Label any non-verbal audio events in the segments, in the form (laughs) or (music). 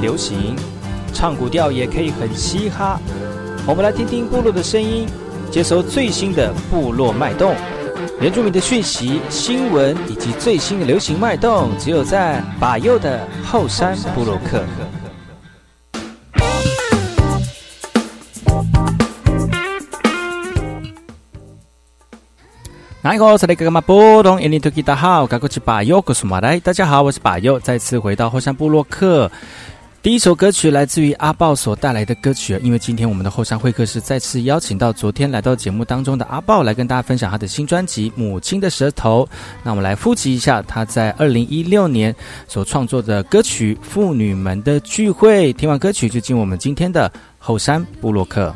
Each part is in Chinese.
流行？唱古调也可以很嘻哈。我们来听听部落的声音，接收最新的部落脉动、原住民的讯息、新闻以及最新的流行脉动，只有在把右的后山部落克。哪一个？是那个嘛？波动印尼土大好，我是把右，我是马来。大家好，我是把右，再次回到后山部落克。第一首歌曲来自于阿豹所带来的歌曲，因为今天我们的后山会客室再次邀请到昨天来到节目当中的阿豹来跟大家分享他的新专辑《母亲的舌头》。那我们来复习一下他在二零一六年所创作的歌曲《妇女们的聚会》。听完歌曲就进入我们今天的后山部落克。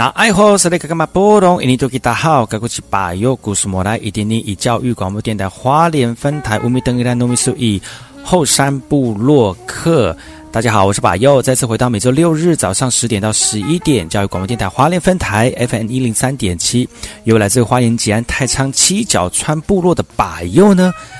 那爱好是那个干嘛波动？印尼多吉大好，该过去把右故事莫来一点点以教育广播电台花莲分台五米登一兰农民数以后山部落客。大家好，我是把右，再次回到每周六日早上十点到十一点教育广播电台花莲分台 FM 一零三点七，由来自花莲吉安太仓七角川部落的把右呢。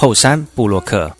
后山布洛克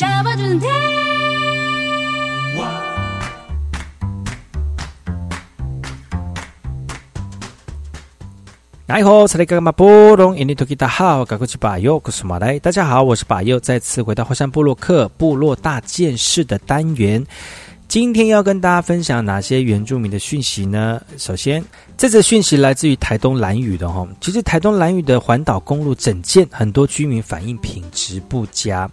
你好，这里是马波隆，印尼土著大好，我是马来。大家好，我是巴佑，再次回到火山部落克部落大件事的单元。今天要跟大家分享哪些原住民的讯息呢？首先，这则讯息来自于台东兰屿的哈。其实台东兰屿的环岛公路整建，很多居民反映品质不佳。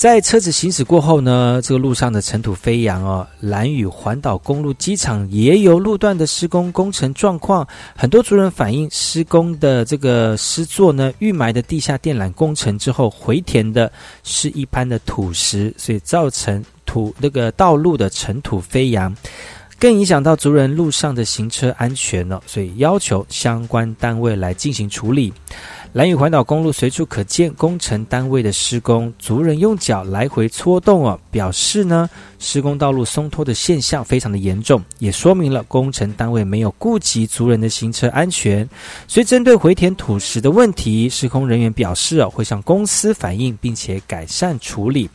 在车子行驶过后呢，这个路上的尘土飞扬哦。蓝屿环岛公路机场也有路段的施工工程状况，很多族人反映施工的这个施作呢，预埋的地下电缆工程之后回填的是一般的土石，所以造成土那个道路的尘土飞扬，更影响到族人路上的行车安全了，所以要求相关单位来进行处理。蓝屿环岛公路随处可见工程单位的施工，族人用脚来回搓动哦，表示呢施工道路松脱的现象非常的严重，也说明了工程单位没有顾及族人的行车安全。所以针对回填土石的问题，施工人员表示哦会向公司反映，并且改善处理。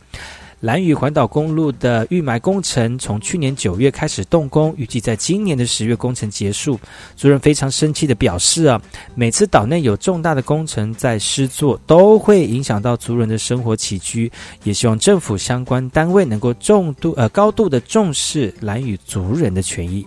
蓝屿环岛公路的预埋工程从去年九月开始动工，预计在今年的十月工程结束。族人非常生气的表示啊，每次岛内有重大的工程在施作，都会影响到族人的生活起居，也希望政府相关单位能够重度呃高度的重视蓝屿族人的权益。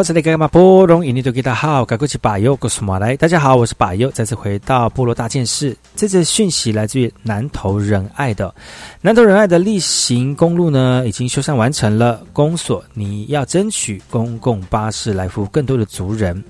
好，这里干嘛波隆印尼多吉大好，该过去巴友，我是马来。大家好，我是巴友，再次回到部落大件事。这次讯息来自于南投仁爱的南投仁爱的例行公路呢，已经修缮完成了。公所你要争取公共巴士来服务更多的族人。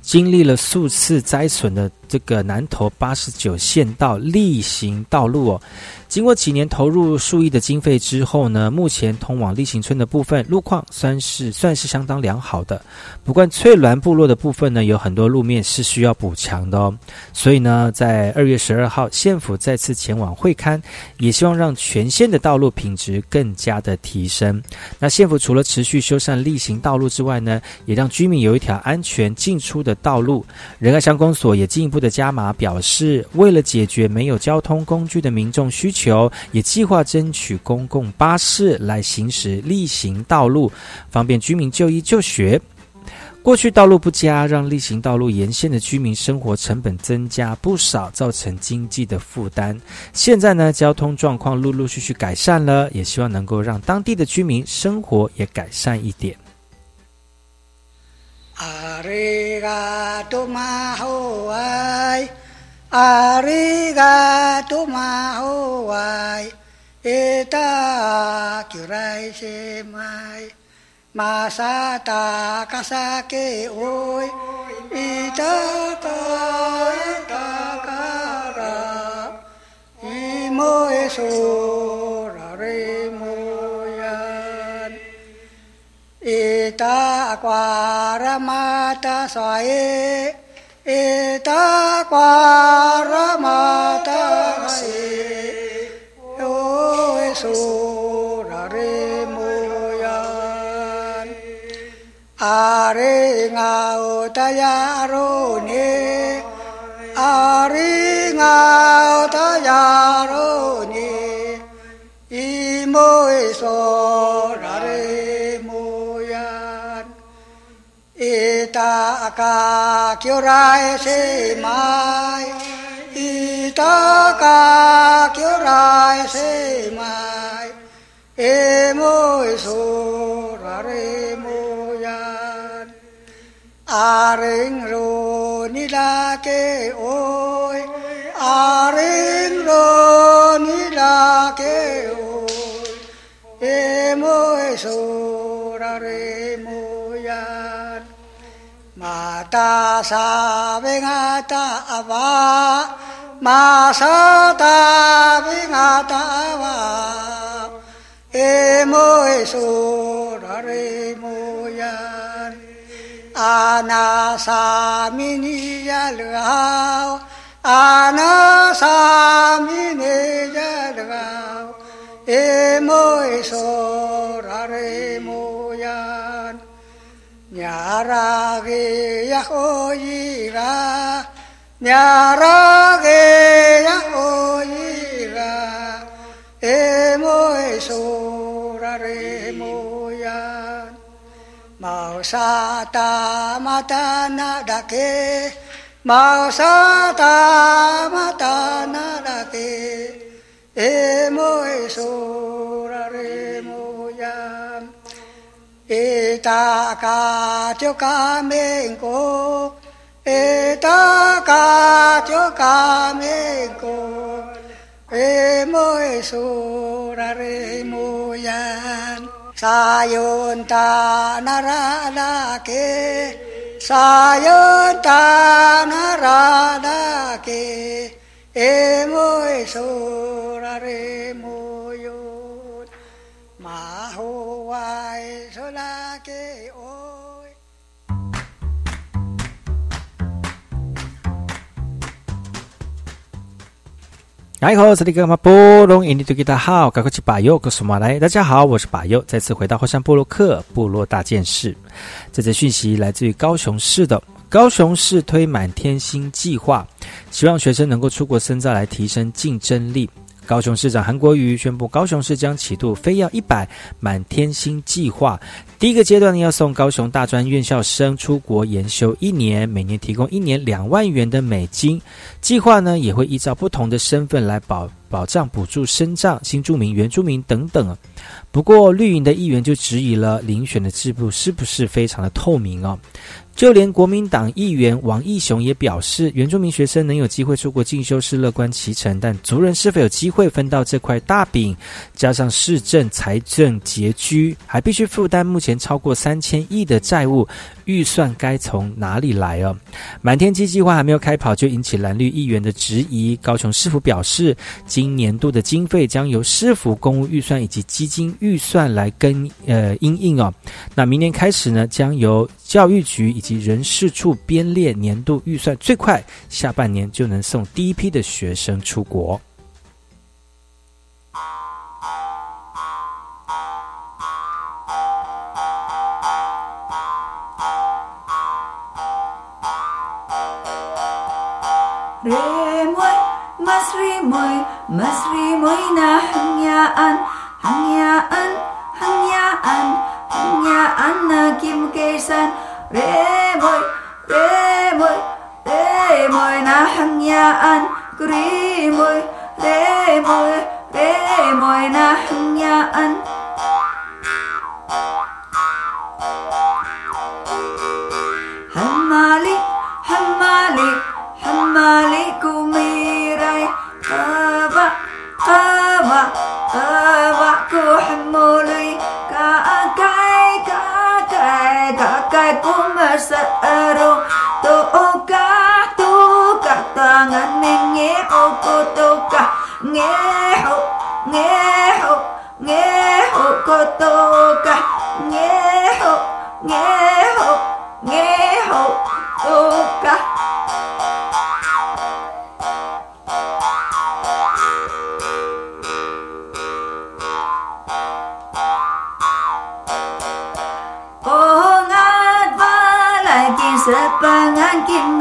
经历了数次灾损的这个南投八十九线道例行道路哦。经过几年投入数亿的经费之后呢，目前通往立行村的部分路况算是算是相当良好的。不过翠峦部落的部分呢，有很多路面是需要补强的哦。所以呢，在二月十二号，县府再次前往会勘，也希望让全县的道路品质更加的提升。那县府除了持续修缮例行道路之外呢，也让居民有一条安全进出的道路。仁爱乡公所也进一步的加码表示，为了解决没有交通工具的民众需求。也计划争取公共巴士来行驶例行道路，方便居民就医就学。过去道路不佳，让例行道路沿线的居民生活成本增加不少，造成经济的负担。现在呢，交通状况陆陆续续改善了，也希望能够让当地的居民生活也改善一点。ありがとまほわいありがとうまほわいえたきらいせまいまさたかさけおいいたかいたからいもえそられも อิตากวารมาตาสอยอิตากวารมาตาสีโยสุรเรมุยานอาเรงาตยาโรเนอาริงาตยาโรเนอิโมยโส acá, que ora ese mai, y taca, que ora ese mai, emo eso, ro ni la que hoy, aren ro ni la que hoy, emo eso, raremo Mata sabe ngata ava Masata ngata ava Emo esurare moyan Ana samini yalgao Ana samini yalgao Emo esurare moyan nyarage yahoyira nyarage yahoyira emoe sorare moya mausata mata nadake mausata mata nadake emoe sorare moya e ta ca cho ca men cô e ta ca cho ca men cô mu yan sa yon ta la ke. Sa yon ta ke mu 你好，这里是波隆印尼多吉达好，赶快去巴友，告诉马来，大家好，我是巴友，再次回到火山部落克部落大件事。这则讯息来自于高雄市的高雄市推满天星计划，希望学生能够出国深造来提升竞争力。高雄市长韩国瑜宣布，高雄市将启动“非要一百满天星”计划。第一个阶段呢，要送高雄大专院校生出国研修一年，每年提供一年两万元的美金。计划呢，也会依照不同的身份来保保障补助生障、新住民、原住民等等。不过，绿营的议员就质疑了，遴选的制度是不是非常的透明哦？就连国民党议员王义雄也表示，原住民学生能有机会出国进修是乐观其成，但族人是否有机会分到这块大饼？加上市政财政拮据，还必须负担目前超过三千亿的债务，预算该从哪里来哦？满天机计划还没有开跑，就引起蓝绿议员的质疑。高雄市府表示，今年度的经费将由市府公务预算以及基金预算来跟呃应应哦。那明年开始呢，将由教育局以及人事处编列年度预算，最快下半年就能送第一批的学生出国。ريموي ريموي ريموي نحن يا أن كريموي ريموي ريموي نحن يا أن حمالي حمالي حمالي كوميري بابا Kava, kava ku hamuli Ka kai, ka kai, ka kai ku merseru Tuka, tuka tangan mingi Uku tuka. Ngehu, ngehu Ngehu ku tuka. Ngehu, ngehu. 把眼睛。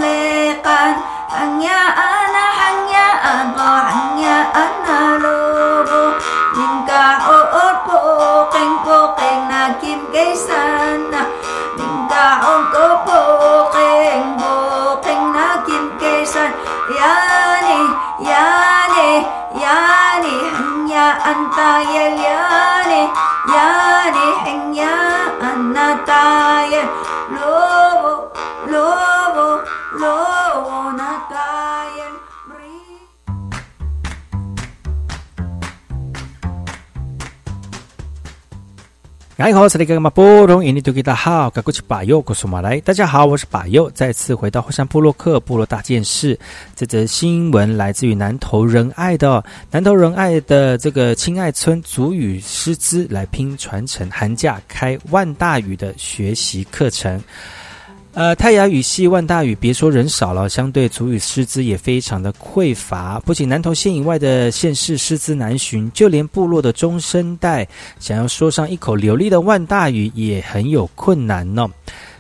哎，好，这里是马波隆，印尼多吉达好，该过去把右，告诉马来，大家好，我是巴佑，再次回到火山部落克部落大件事。这则新闻来自于南投仁爱的南投仁爱的这个亲爱村祖语师资来拼传承，寒假开万大语的学习课程。呃，泰雅语系万大语，别说人少了，相对族语师资也非常的匮乏。不仅南投县以外的县市师资难寻，就连部落的中生代想要说上一口流利的万大语也很有困难呢。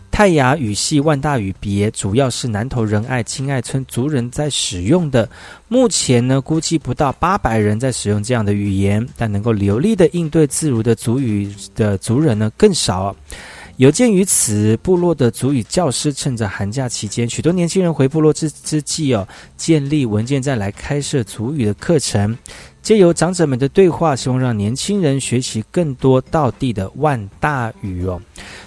泰雅语系万大语别主要是南投仁爱亲爱村族人在使用的，目前呢估计不到八百人在使用这样的语言，但能够流利的应对自如的族语的族人呢更少。有鉴于此，部落的族语教师趁着寒假期间，许多年轻人回部落之之际哦，建立文件站来开设族语的课程。借由长者们的对话，希望让年轻人学习更多道地的万大语哦。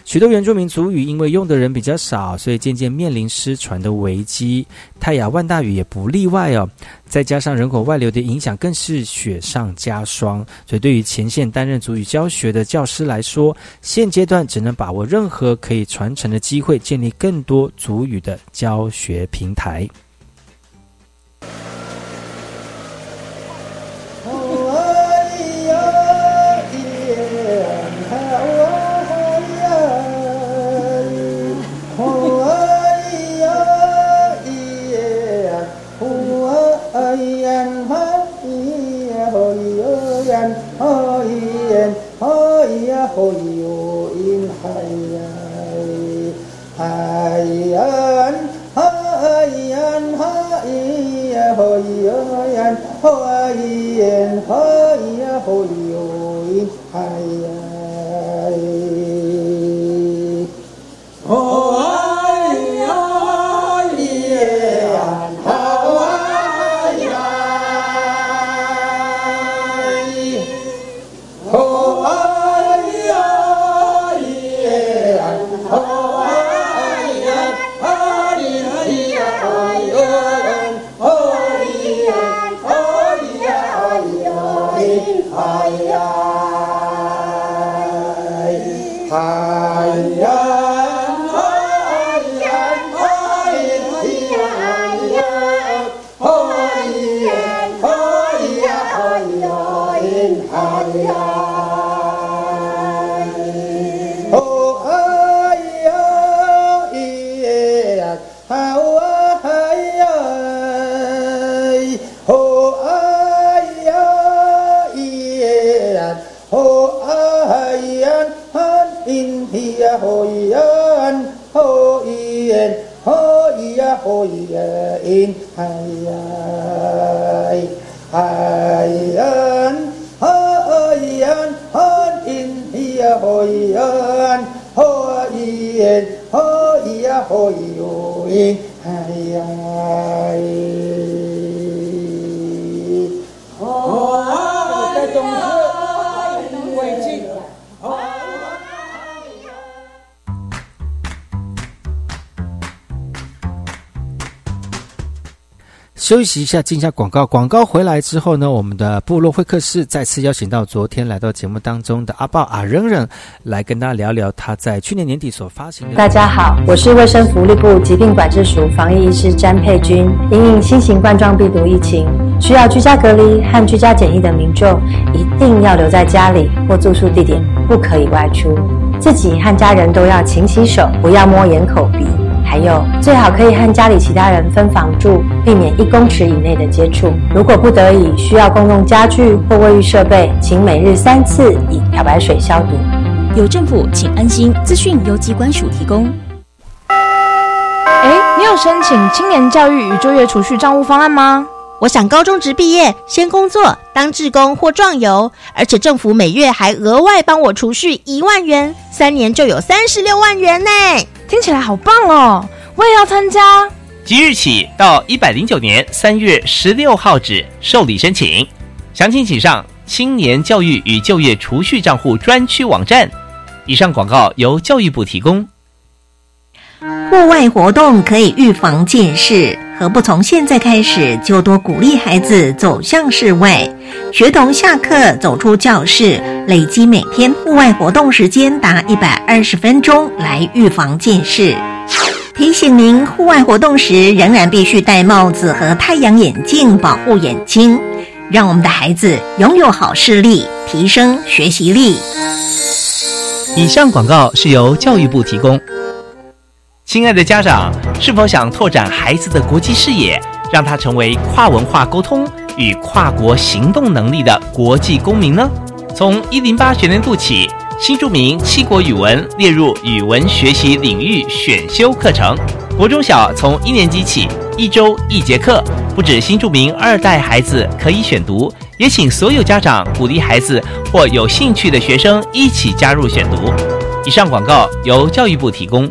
许多原住民族语因为用的人比较少，所以渐渐面临失传的危机。泰雅万大语也不例外哦。再加上人口外流的影响，更是雪上加霜。所以对于前线担任族语教学的教师来说，现阶段只能把握任何可以传承的机会，建立更多族语的教学平台。Hoyo in hayai hayan hayan haiya hoyo yan 花言花呀休息一下，进一下广告。广告回来之后呢，我们的部落会客室再次邀请到昨天来到节目当中的阿豹阿扔扔，来跟大家聊聊他在去年年底所发行的。大家好，我是卫生福利部疾病管制署防疫医师詹佩君。因应新型冠状病毒疫情，需要居家隔离和居家检疫的民众，一定要留在家里或住宿地点，不可以外出。自己和家人都要勤洗手，不要摸眼、口、鼻。还有，最好可以和家里其他人分房住，避免一公尺以内的接触。如果不得已需要共用家具或卫浴设备，请每日三次以漂白水消毒。有政府，请安心。资讯由机关署提供。哎，你有申请青年教育与就业储蓄账户方案吗？我想高中职毕业先工作，当志工或壮游，而且政府每月还额外帮我储蓄一万元，三年就有三十六万元呢。听起来好棒哦！我也要参加。即日起到一百零九年三月十六号止受理申请，详情请上青年教育与就业储蓄账户专区网站。以上广告由教育部提供。户外活动可以预防近视，何不从现在开始就多鼓励孩子走向室外？学童下课走出教室，累积每天户外活动时间达一百二十分钟，来预防近视。提醒您，户外活动时仍然必须戴帽子和太阳眼镜保护眼睛，让我们的孩子拥有好视力，提升学习力。以上广告是由教育部提供。亲爱的家长，是否想拓展孩子的国际视野，让他成为跨文化沟通与跨国行动能力的国际公民呢？从一零八学年度起，新著名七国语文列入语文学习领域选修课程。国中小从一年级起，一周一节课，不止新著名二代孩子可以选读，也请所有家长鼓励孩子或有兴趣的学生一起加入选读。以上广告由教育部提供。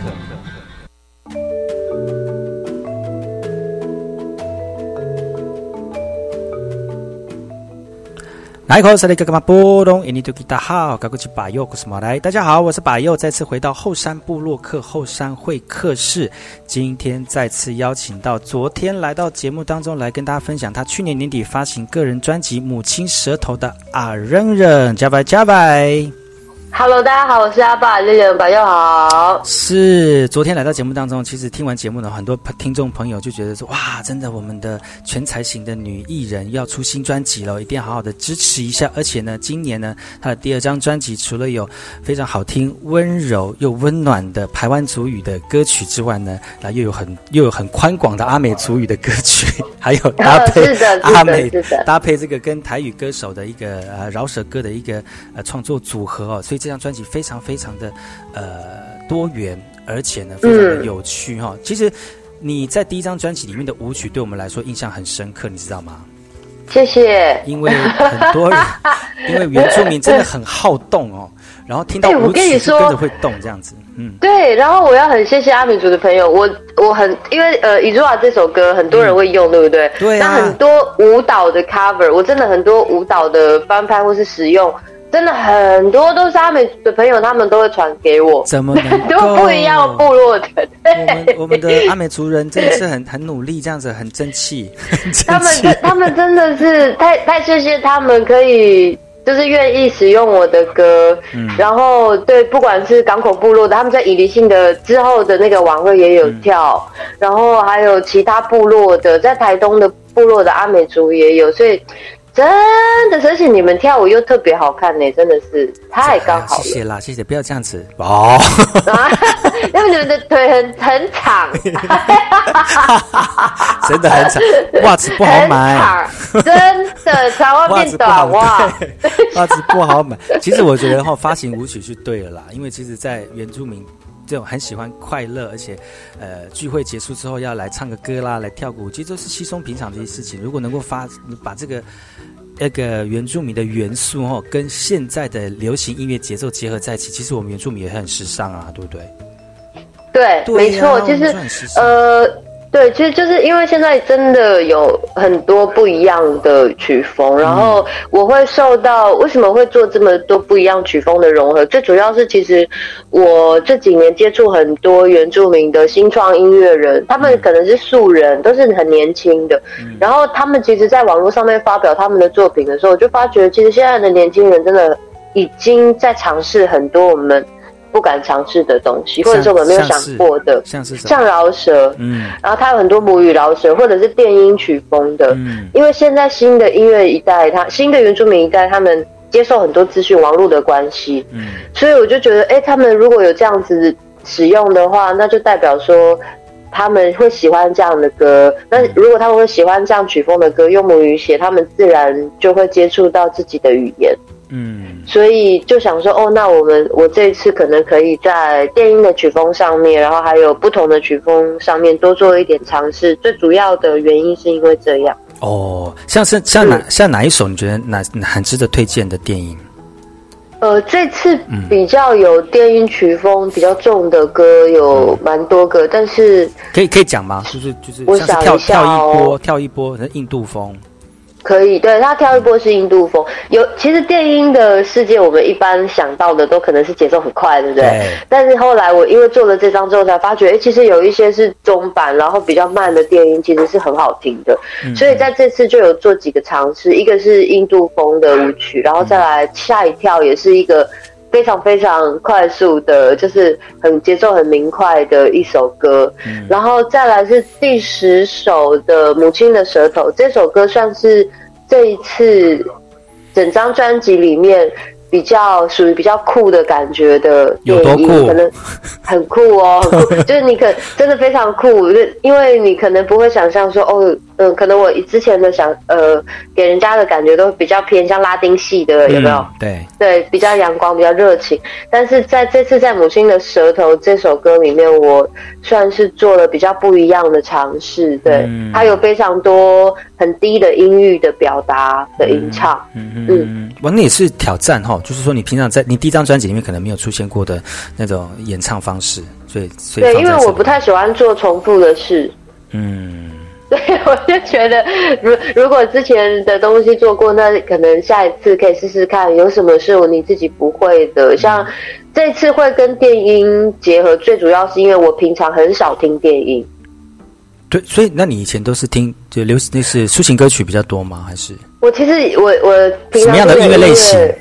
来口，塞雷格格玛波隆，印尼多吉达好，高古吉巴佑，古斯马来，大家好，我是巴佑，再次回到后山部落客后山会客室，今天再次邀请到昨天来到节目当中来跟大家分享他去年年底发行个人专辑《母亲舌头》的阿扔扔，加白加白。Hello，大家好，我是阿爸，这个朋友好。是昨天来到节目当中，其实听完节目呢，很多听众朋友就觉得说，哇，真的，我们的全才型的女艺人要出新专辑了，一定要好好的支持一下。而且呢，今年呢，她的第二张专辑除了有非常好听、温柔又温暖的台湾族语的歌曲之外呢，那又有很又有很宽广的阿美族语的歌曲，(laughs) 还有 (laughs) 搭配阿美搭配这个跟台语歌手的一个呃饶舌歌的一个呃创作组合哦，所以这张专辑非常非常的呃多元，而且呢非常的嗯有趣哈、其实你在第一张专辑里面的舞曲对我们来说印象很深刻，你知道吗？谢谢。因为很多人，(laughs) 因为原住民真的很好动哦，然后听到舞曲就跟你说跟着会动这样子，嗯，对，然后我要很谢谢阿美族的朋友，我我很因为呃《伊若瓦》这首歌很多人会用，对不对？对啊那很多舞蹈的 cover，我真的很多舞蹈的翻拍或是使用，真的很多都是阿美族的朋友，他们都会传给我，怎么能很多 (laughs) 不一样部落的，我们我们的阿美族人真的是很很努力，这样子很争气，(laughs) 他们真他们真的是太太谢谢他们可以。就是愿意使用我的歌，嗯。然后对，不管是港口部落的，他们在以离性的之后的那个晚会也有跳，然后还有其他部落的，在台东的部落的阿美族也有，所以真的，而且你们跳舞又特别好看呢，真的是太刚好了 (laughs) 谢谢啦，谢谢，不要这样子 (laughs) 哦。啊！(laughs) 因为你们的腿很很长，真的很长，袜子不好买，真的长袜变短袜。子不好买。其实我觉得哈，发行舞曲是对了啦，因为其实，在原住民这种很喜欢快乐，而且呃聚会结束之后要来唱个歌啦，来跳个舞，其实都是稀松平常的一些事情。如果能够发把这个。那个原住民的元素哦，跟现在的流行音乐节奏结合在一起，其实我们原住民也很时尚啊，对不对？对，没错，就是呃，对，其实就是因为现在真的有很多不一样的曲风，然后我会受到为什么会做这么多不一样曲风的融合，最主要是其实我这几年接触很多原住民的新创音乐人，他们可能是素人，都是很年轻的，然后他们其实在网络上面发表他们的作品的时候，我就发觉其实现在的年轻人真的已经在尝试很多我们不敢尝试的东西，或者是我们没有想过的，像是什么？像饶舌，嗯然后它有很多母语饶舌，或者是电音曲风的。嗯因为现在新的音乐一代，他新的原住民一代，他们接受很多资讯网络的关系，嗯所以我就觉得，哎，他们如果有这样子使用的话，那就代表说。他们会喜欢这样的歌，那如果他们会喜欢这样曲风的歌，用母语写，他们自然就会接触到自己的语言。嗯所以就想说，哦，那我们我这一次可能可以在电音的曲风上面，然后还有不同的曲风上面多做一点尝试。最主要的原因是因为这样。哦，像是像哪像哪一首你觉得哪哪很值得推荐的电影？呃，这次嗯比较有电音曲风比较重的歌有蛮多个，但是可以可以讲吗？就是就是我想跳一波哦跳一波，那印度风。可以，对他跳一波是印度风。有其实电音的世界，我们一般想到的都可能是节奏很快，对不对？对但是后来我因为做了这张之后，才发觉，哎，其实有一些是中版，然后比较慢的电音，其实是很好听的。嗯所以在这次就有做几个尝试，一个是印度风的舞曲，然后再来吓一跳，也是一个非常非常快速的，就是很节奏很明快的一首歌。然后再来是第十首的《母亲的舌头》，这首歌算是这一次整张专辑里面比较属于比较酷的感觉的有多电音，酷可能很酷哦，很酷，(laughs) 就是你可真的非常酷，因为你可能不会想象说哦，嗯、可能我之前的想呃给人家的感觉都比较偏向拉丁系的，有没有？嗯对，对，比较阳光，比较热情。但是在这次在《母亲的舌头》这首歌里面，我算是做了比较不一样的尝试。对，嗯它有非常多很低的音域的表达的吟唱。嗯嗯嗯，哇，那也是挑战哈，就是说你平常在你第一张专辑里面可能没有出现过的那种演唱方式，所以所以对，因为我不太喜欢做重复的事。嗯对，我就觉得，如如果之前的东西做过，那可能下一次可以试试看，有什么是你自己不会的。像这次会跟电音结合，最主要是因为我平常很少听电音。对，所以那你以前都是听就流那是抒情歌曲比较多吗？还是我其实我我平常什么样的音乐类型你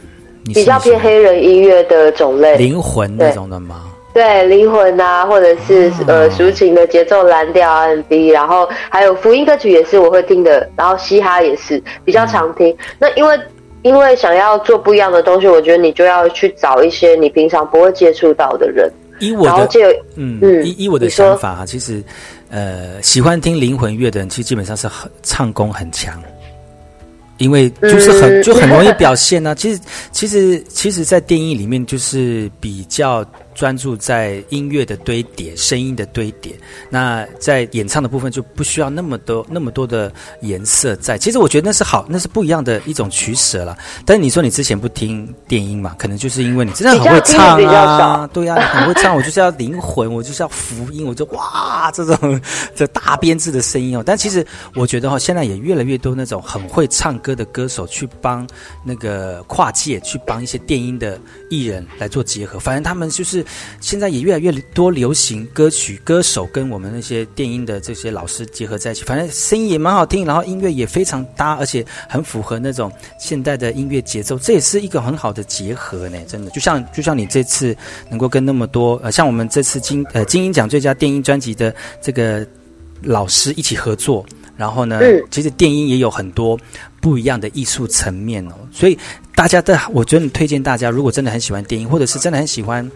比较偏黑人音乐的种类，灵魂那种的吗？对灵魂啊，或者是呃抒情的节奏蓝调 R&B，然后还有福音歌曲也是我会听的，然后嘻哈也是比较常听。那因为因为想要做不一样的东西，我觉得你就要去找一些你平常不会接触到的人，以我的嗯以以我的想法哈，其实呃喜欢听灵魂乐的人，其实基本上是很唱功很强。因为就是很、嗯就很容易表现呢、其实其实其实，在电影里面就是比较专注在音乐的堆叠、声音的堆叠。那在演唱的部分就不需要那么多那么多的颜色在。其实我觉得那是好，那是不一样的一种取舍了。但是你说你之前不听电音嘛，可能就是因为你真的很会唱啊，对呀、你很会唱，我就是要灵魂，我就是要福音，我就哇这种 (laughs) 这大编制的声音哦。但其实我觉得哈、现在也越来越多那种很会唱歌的歌手去帮那个跨界，去帮一些电音的艺人来做结合。反正他们就是现在也越来越多流行歌曲歌手跟我们那些电音的这些老师结合在一起，反正声音也蛮好听，然后音乐也非常搭，而且很符合那种现代的音乐节奏，这也是一个很好的结合呢。真的，就像就像你这次能够跟那么多呃，像我们这次金呃金鹰奖最佳电音专辑的这个老师一起合作，然后呢，嗯其实电音也有很多不一样的艺术层面哦，所以大家的，我真的推荐大家，如果真的很喜欢电影，或者是真的很喜欢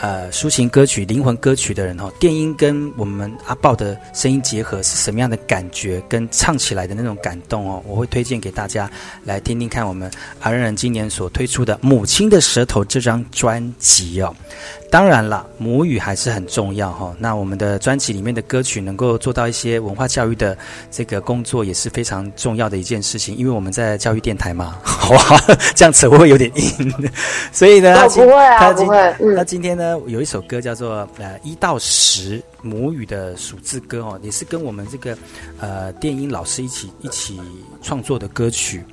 呃抒情歌曲、灵魂歌曲的人哦，电音跟我们阿豹的声音结合是什么样的感觉，跟唱起来的那种感动哦，我会推荐给大家来听听看我们阿人人今年所推出的《母亲的舌头》这张专辑哦。当然了，母语还是很重要哈、那我们的专辑里面的歌曲能够做到一些文化教育的这个工作，也是非常重要的一件事情。因为我们在教育电台嘛，(laughs) 哇，这样扯会不会有点硬？所以呢，哦他不会啊他不会嗯那今天呢，有一首歌叫做呃一到十母语的数字歌哦，也是跟我们这个呃电音老师一起一起创作的歌曲。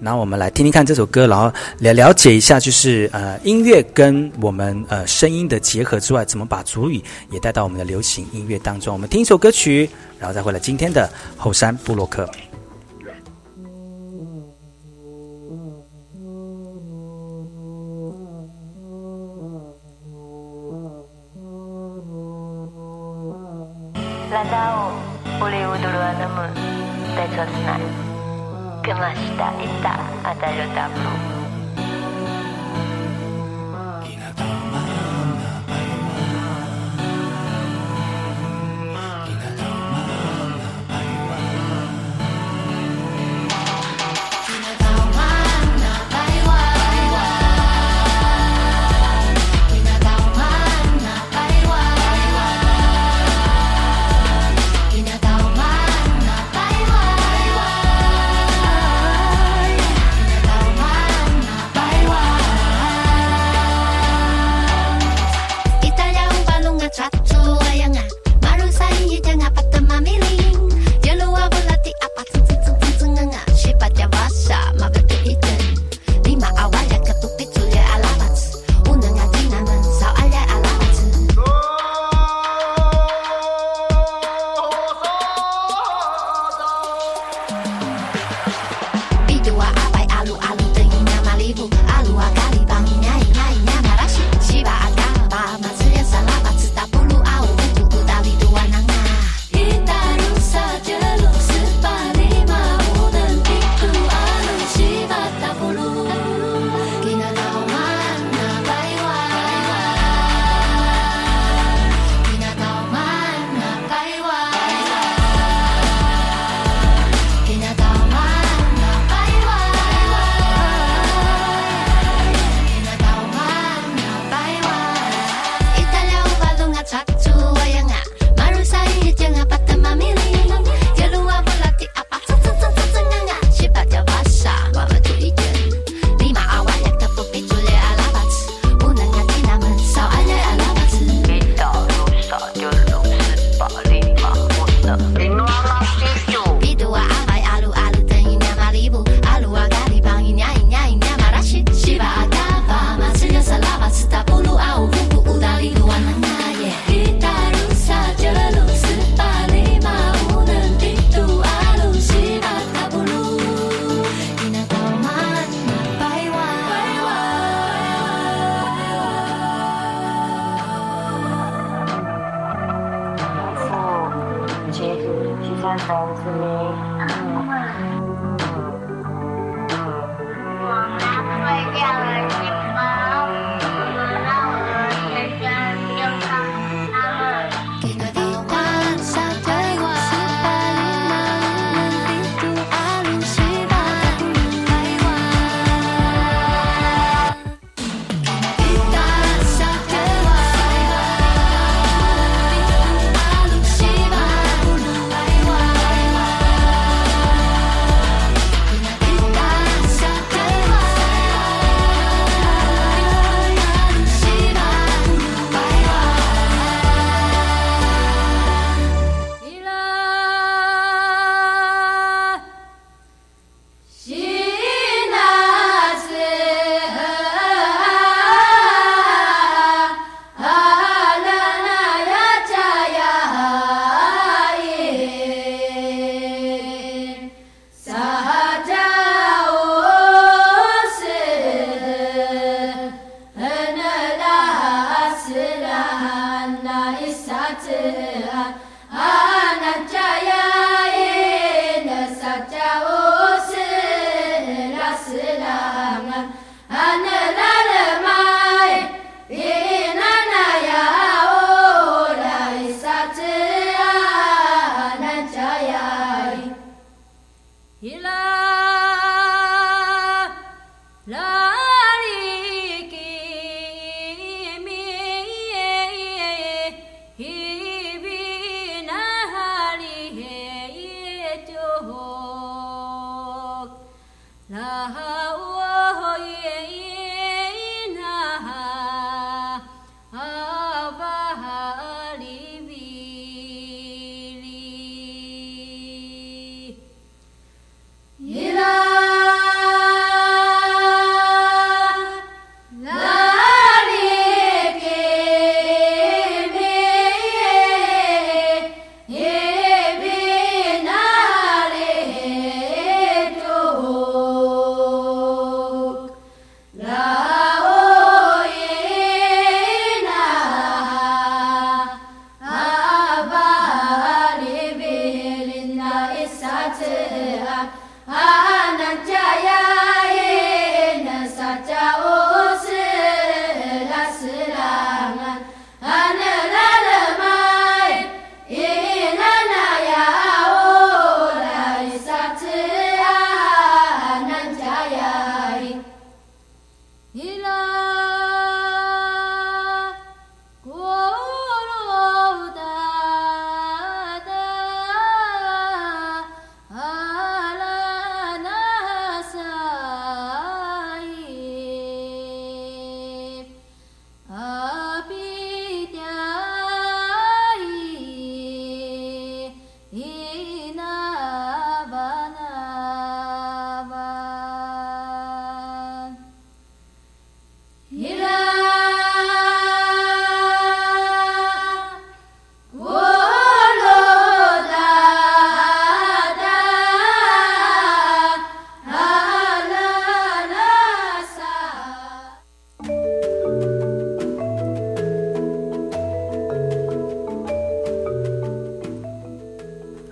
然后我们来听听看这首歌，然后了了解一下，就是呃音乐跟我们呃声音的结合之外，怎么把主语也带到我们的流行音乐当中。我们听一首歌曲，然后再回来今天的后山布洛克。がなお俺を踊る穴む大切ないけましたいた。あたるたぶ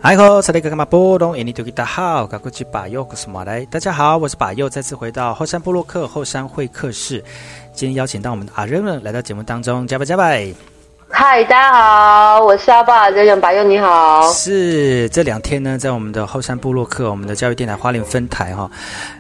嗨吼，萨利格格马波隆，印尼多吉达好，嘎古吉巴尤古斯马来，大家好，我是巴尤，再次回到后山部落克后山会客室，今天邀请到我们的阿仁仁来到节目当中，加拜加拜。嗨，大家好，我是阿爸，人人巴佑，你好。是这两天呢，在我们的后山部落客，我们的教育电台花莲分台哈，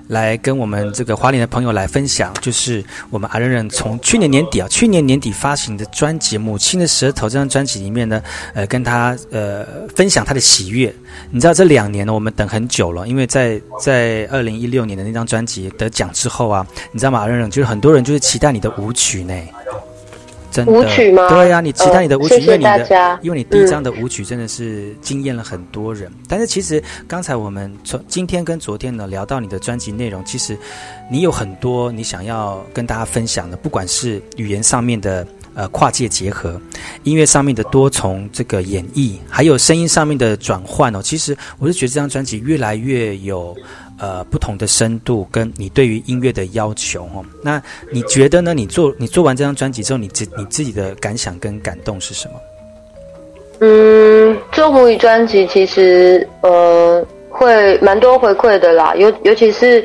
来跟我们这个花莲的朋友来分享，就是我们阿仁仁从去年年底啊，去年年底发行的专辑《母亲的舌头》这张专辑里面呢，呃，跟他呃分享他的喜悦。你知道这两年呢，我们等很久了，因为在在二零一六年的那张专辑得奖之后啊，你知道吗？阿仁仁就是很多人就是期待你的舞曲呢。真的，舞曲吗？对呀，你期待你的舞曲，因为你的，因为你第一张的舞曲真的是惊艳了很多人。但是其实刚才我们从今天跟昨天呢聊到你的专辑内容，其实你有很多你想要跟大家分享的，不管是语言上面的呃跨界结合，音乐上面的多重这个演绎，还有声音上面的转换哦。其实我是觉得这张专辑越来越有。呃，不同的深度跟你对于音乐的要求哦，那你觉得呢？你做你做完这张专辑之后，你自你自己的感想跟感动是什么？嗯，做母语专辑其实呃，会蛮多回馈的啦，尤尤其是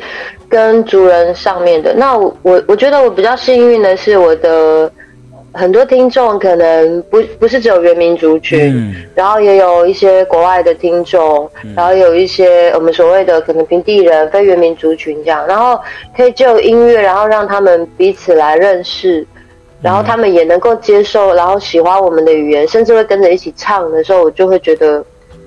跟主人上面的。那我我我觉得我比较幸运的是我的。很多听众可能不不是只有原民族群，嗯然后也有一些国外的听众，然后有一些我们所谓的可能平地人、非原民族群这样，然后可以就音乐，然后让他们彼此来认识，然后他们也能够接受，然后喜欢我们的语言，甚至会跟着一起唱的时候，我就会觉得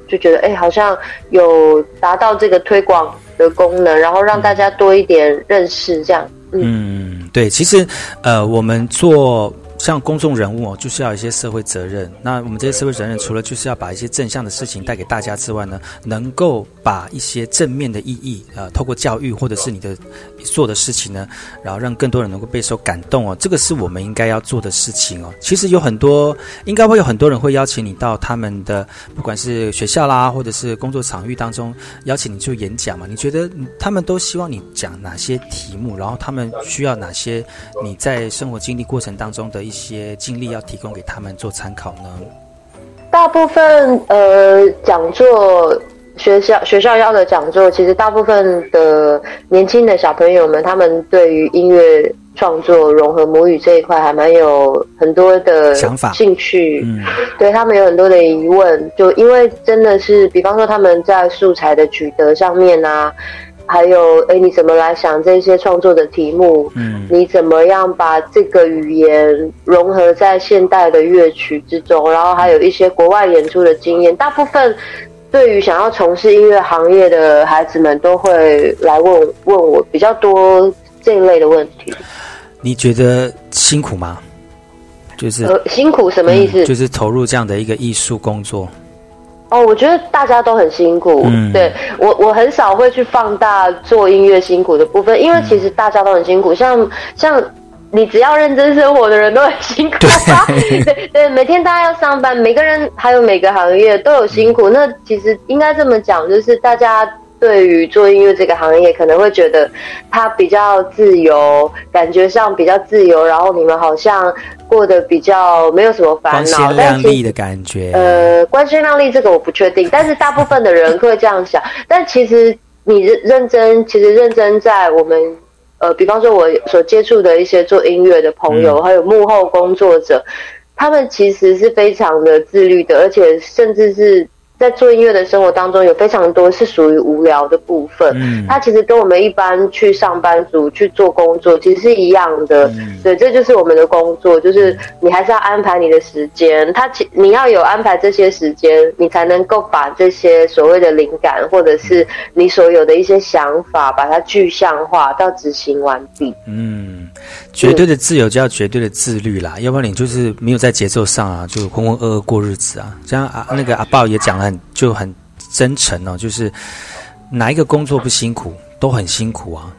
就觉得哎，好像有达到这个推广的功能，然后让大家多一点认识这样。嗯，对，其实呃，我们做。像公众人物哦，就是要一些社会责任。那我们这些社会责任，除了就是要把一些正向的事情带给大家之外呢，能够把一些正面的意义，呃，透过教育或者是你的做的事情呢，然后让更多人能够备受感动哦，这个是我们应该要做的事情哦。其实有很多，应该会有很多人会邀请你到他们的不管是学校啦，或者是工作场域当中，邀请你去演讲嘛。你觉得他们都希望你讲哪些题目？然后他们需要哪些你在生活经历过程当中的一些经历要提供给他们做参考呢？大部分呃讲座学校学校要的讲座，其实大部分的年轻的小朋友们，他们对于音乐创作融合母语这一块还蛮有很多的想法、兴趣。嗯，对他们有很多的疑问，就因为真的是，比方说他们在素材的取得上面啊。还有，哎，你怎么来想这些创作的题目？嗯，你怎么样把这个语言融合在现代的乐曲之中？然后还有一些国外演出的经验。大部分对于想要从事音乐行业的孩子们，都会来问问我比较多这一类的问题。你觉得辛苦吗？就是、呃、辛苦什么意思、嗯？就是投入这样的一个艺术工作。哦，我觉得大家都很辛苦。嗯，对我我很少会去放大做音乐辛苦的部分，因为其实大家都很辛苦。像像你只要认真生活的人都很辛苦啊。对 (laughs) 对，每天大家要上班，每个人还有每个行业都有辛苦。那其实应该这么讲，就是大家对于做音乐这个行业，可能会觉得它比较自由，感觉上比较自由，然后你们好像。过得比较没有什么烦恼，光鲜亮丽的感觉。呃，光鲜亮丽这个我不确定，但是大部分的人会这样想。但其实你认认真，其实认真在我们呃，比方说我所接触的一些做音乐的朋友，嗯、还有幕后工作者，他们其实是非常的自律的，而且甚至是。在做音乐的生活当中，有非常多是属于无聊的部分。嗯，它其实跟我们一般去上班族去做工作其实是一样的。嗯，对，这就是我们的工作，就是你还是要安排你的时间。它其你要有安排这些时间，你才能够把这些所谓的灵感，或者是你所有的一些想法，把它具象化到执行完毕。嗯，绝对的自由就要绝对的自律啦，要不然你就是没有在节奏上啊，就浑浑噩噩过日子啊。像啊那个阿豹也讲了很。就很真诚哦，就是哪一个工作不辛苦，都很辛苦啊。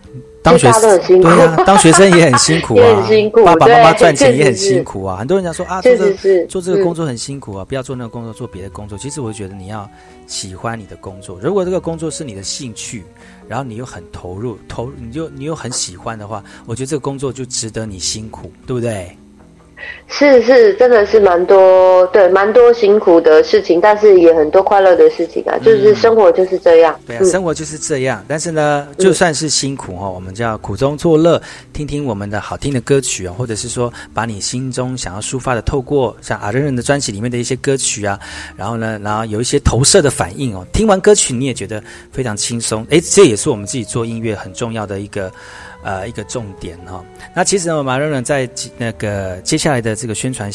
当学生对啊，当学生也很辛苦啊，(laughs) 爸爸妈妈赚钱也很辛苦啊。很多人讲说啊，做这个做这个工作很辛苦啊，不要做那个工作，做别的工作。其实我觉得你要喜欢你的工作，如果这个工作是你的兴趣，然后你又很投入，投你就你又很喜欢的话，我觉得这个工作就值得你辛苦，对不对？是是，真的是蛮多对蛮多辛苦的事情，但是也很多快乐的事情啊。就是生活就是这样，对啊，生活就是这样。但是呢，就算是辛苦哈，我们就要苦中作乐，听听我们的好听的歌曲啊，或者是说把你心中想要抒发的，透过像阿仁仁的专辑里面的一些歌曲啊，然后呢，然后有一些投射的反应哦。听完歌曲你也觉得非常轻松，诶，这也是我们自己做音乐很重要的一个。呃，一个重点哈。那其实呢，马润润在那个接下来的这个宣传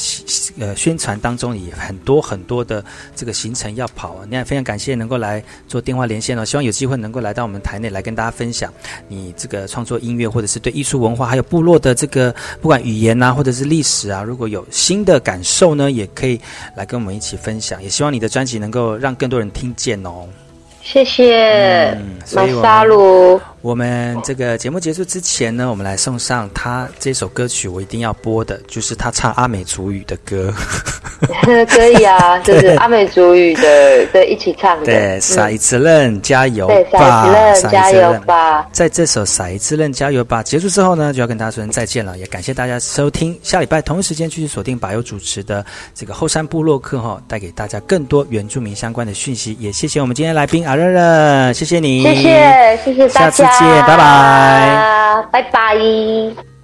呃宣传当中，也很多很多的这个行程要跑啊。那非常感谢能够来做电话连线哦，希望有机会能够来到我们台内来跟大家分享你这个创作音乐，或者是对艺术文化还有部落的这个不管语言啊，或者是历史啊，如果有新的感受呢，也可以来跟我们一起分享。也希望你的专辑能够让更多人听见哦。谢谢，嗯，马萨鲁。我们这个节目结束之前呢，我们来送上他这首歌曲，我一定要播的，就是他唱阿美族语的歌。(laughs) 可以啊，(laughs) 就是阿美族语的，对，一起唱的。对，撒一次任加油对，吧，撒一次任加油吧。在这首撒一次任加油吧结束之后呢，就要跟大家说声再见了，也感谢大家收听。下礼拜同一时间继续锁定百优主持的这个后山部落客哈，带给大家更多原住民相关的讯息。也谢谢我们今天来宾阿热热，谢谢你，谢谢，谢谢大家，下次见，拜拜。，拜拜。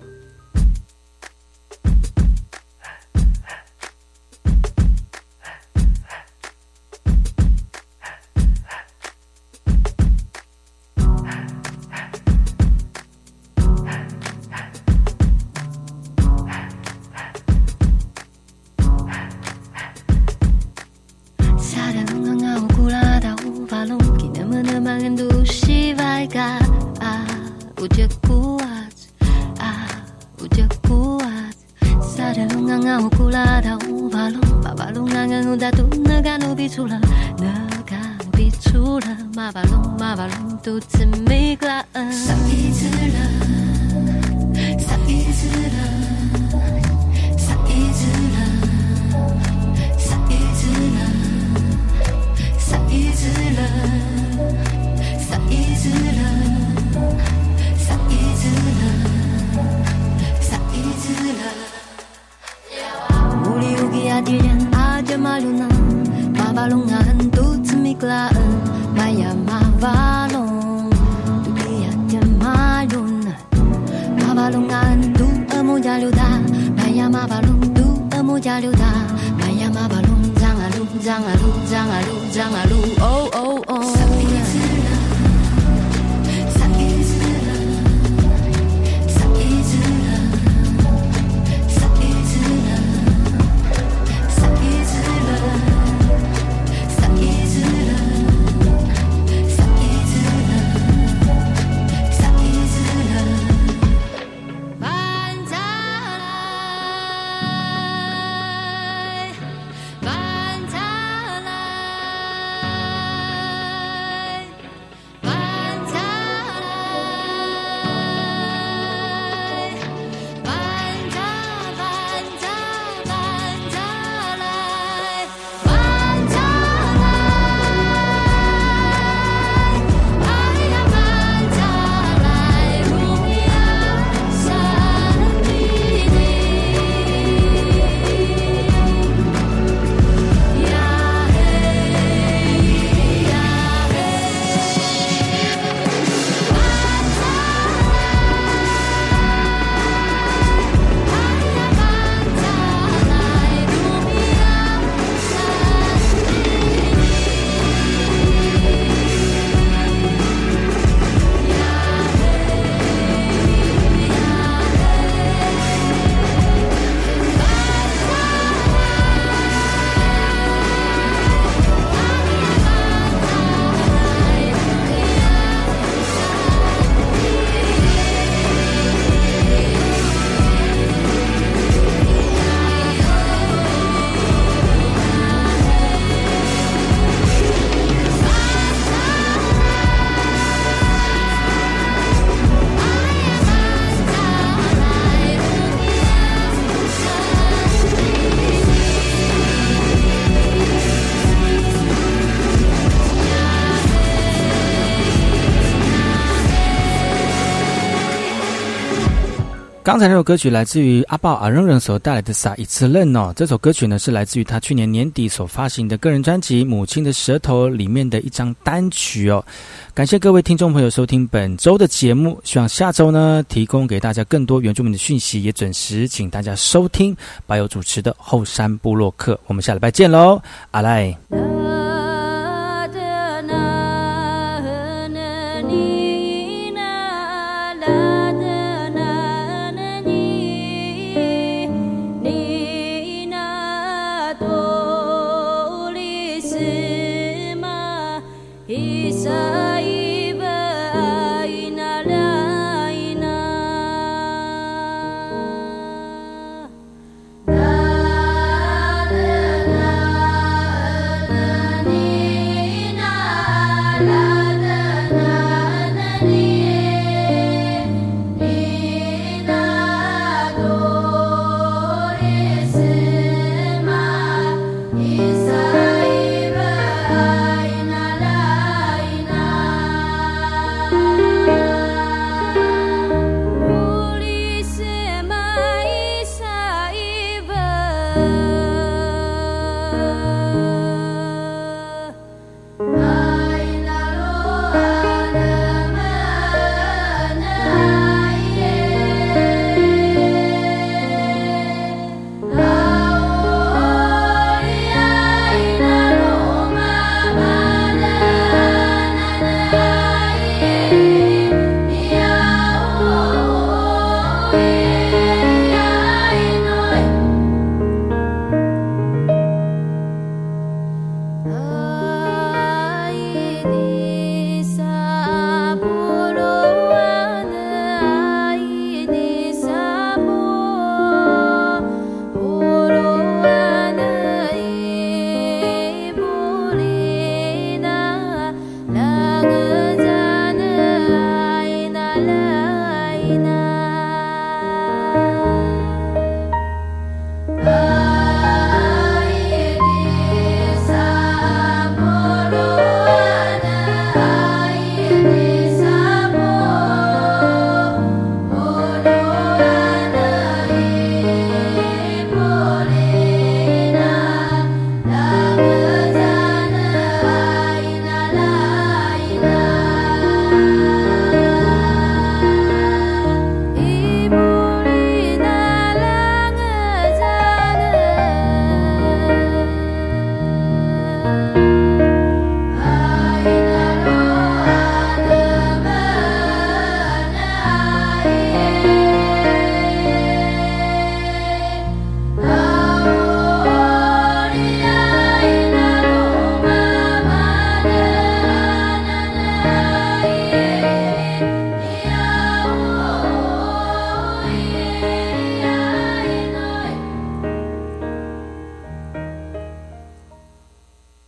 刚才那首歌曲来自于阿豹阿扔人所带来的《撒一次任》哦，这首歌曲呢是来自于他去年年底所发行的个人专辑《母亲的舌头》里面的一张单曲哦。感谢各位听众朋友收听本周的节目，希望下周呢提供给大家更多原住民的讯息，也准时请大家收听白友主持的后山部落客。我们下礼拜见喽，阿赖。